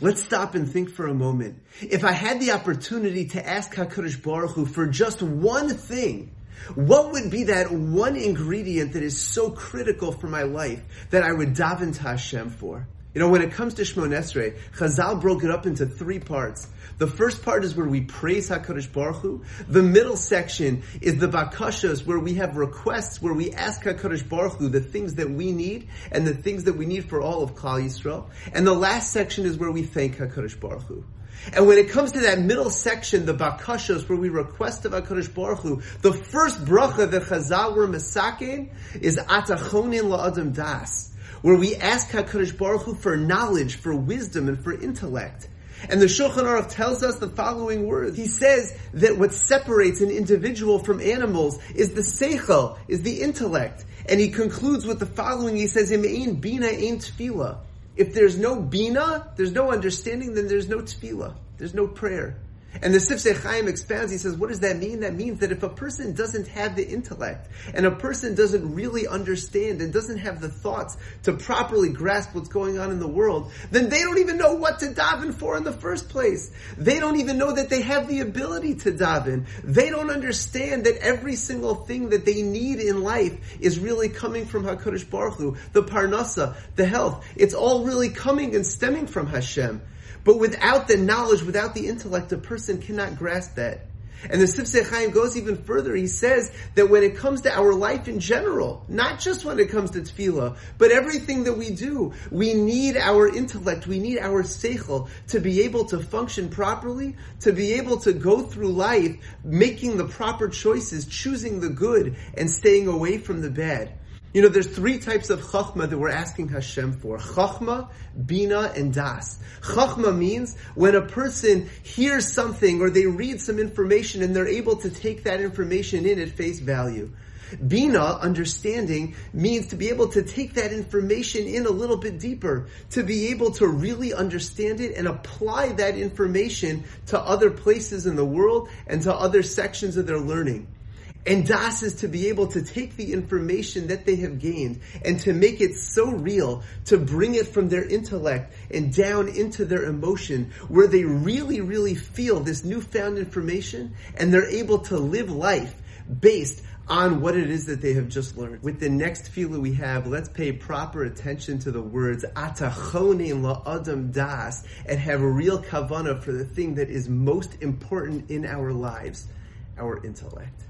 Let's stop and think for a moment. If I had the opportunity to ask HaKadosh Baruch Hu for just one thing, what would be that one ingredient that is so critical for my life that I would daven to Hashem for? You know, when it comes to Shemoneh Esrei, Chazal broke it up into three parts. The first part is where we praise HaKadosh Baruch Hu. The middle section is the Bakashas, where we have requests, where we ask HaKadosh Baruch Hu the things that we need, and the things that we need for all of Klal Yisrael. And the last section is where we thank HaKadosh Baruch Hu. And when it comes to that middle section, the bakashos, where we request of HaKadosh Baruch Hu, the first bracha that Chazal were masakin is atachonin la'adam das, where we ask HaKadosh Baruch Hu for knowledge, for wisdom, and for intellect. And the Shulchan Aruch tells us the following words. He says that what separates an individual from animals is the seichel, is the intellect. And he concludes with the following. He says, Im bina ein tefillah. If there's no bina, there's no understanding, then there's no tefillah. There's no prayer. And the Sifsei Chaim expands, he says, what does that mean? That means that if a person doesn't have the intellect, and a person doesn't really understand, and doesn't have the thoughts to properly grasp what's going on in the world, then they don't even know what to daven for in the first place. They don't even know that they have the ability to daven. They don't understand that every single thing that they need in life is really coming from HaKadosh Baruch Hu, the parnasa, the health. It's all really coming and stemming from Hashem. But without the knowledge, without the intellect, a person cannot grasp that. And the Sifsei Chaim goes even further. He says that when it comes to our life in general, not just when it comes to tefillah, but everything that we do, we need our intellect, we need our seichel to be able to function properly, to be able to go through life making the proper choices, choosing the good, and staying away from the bad. You know, there's three types of chachma that we're asking Hashem for. Chachma, bina, and das. Chachma means when a person hears something or they read some information and they're able to take that information in at face value. Bina, understanding, means to be able to take that information in a little bit deeper, to be able to really understand it and apply that information to other places in the world and to other sections of their learning. And Das is to be able to take the information that they have gained and to make it so real, to bring it from their intellect and down into their emotion, where they really, really feel this newfound information and they're able to live life based on what it is that they have just learned. With the next tefillah we have, let's pay proper attention to the words atachonin la'adam das and have a real kavana for the thing that is most important in our lives, our intellect.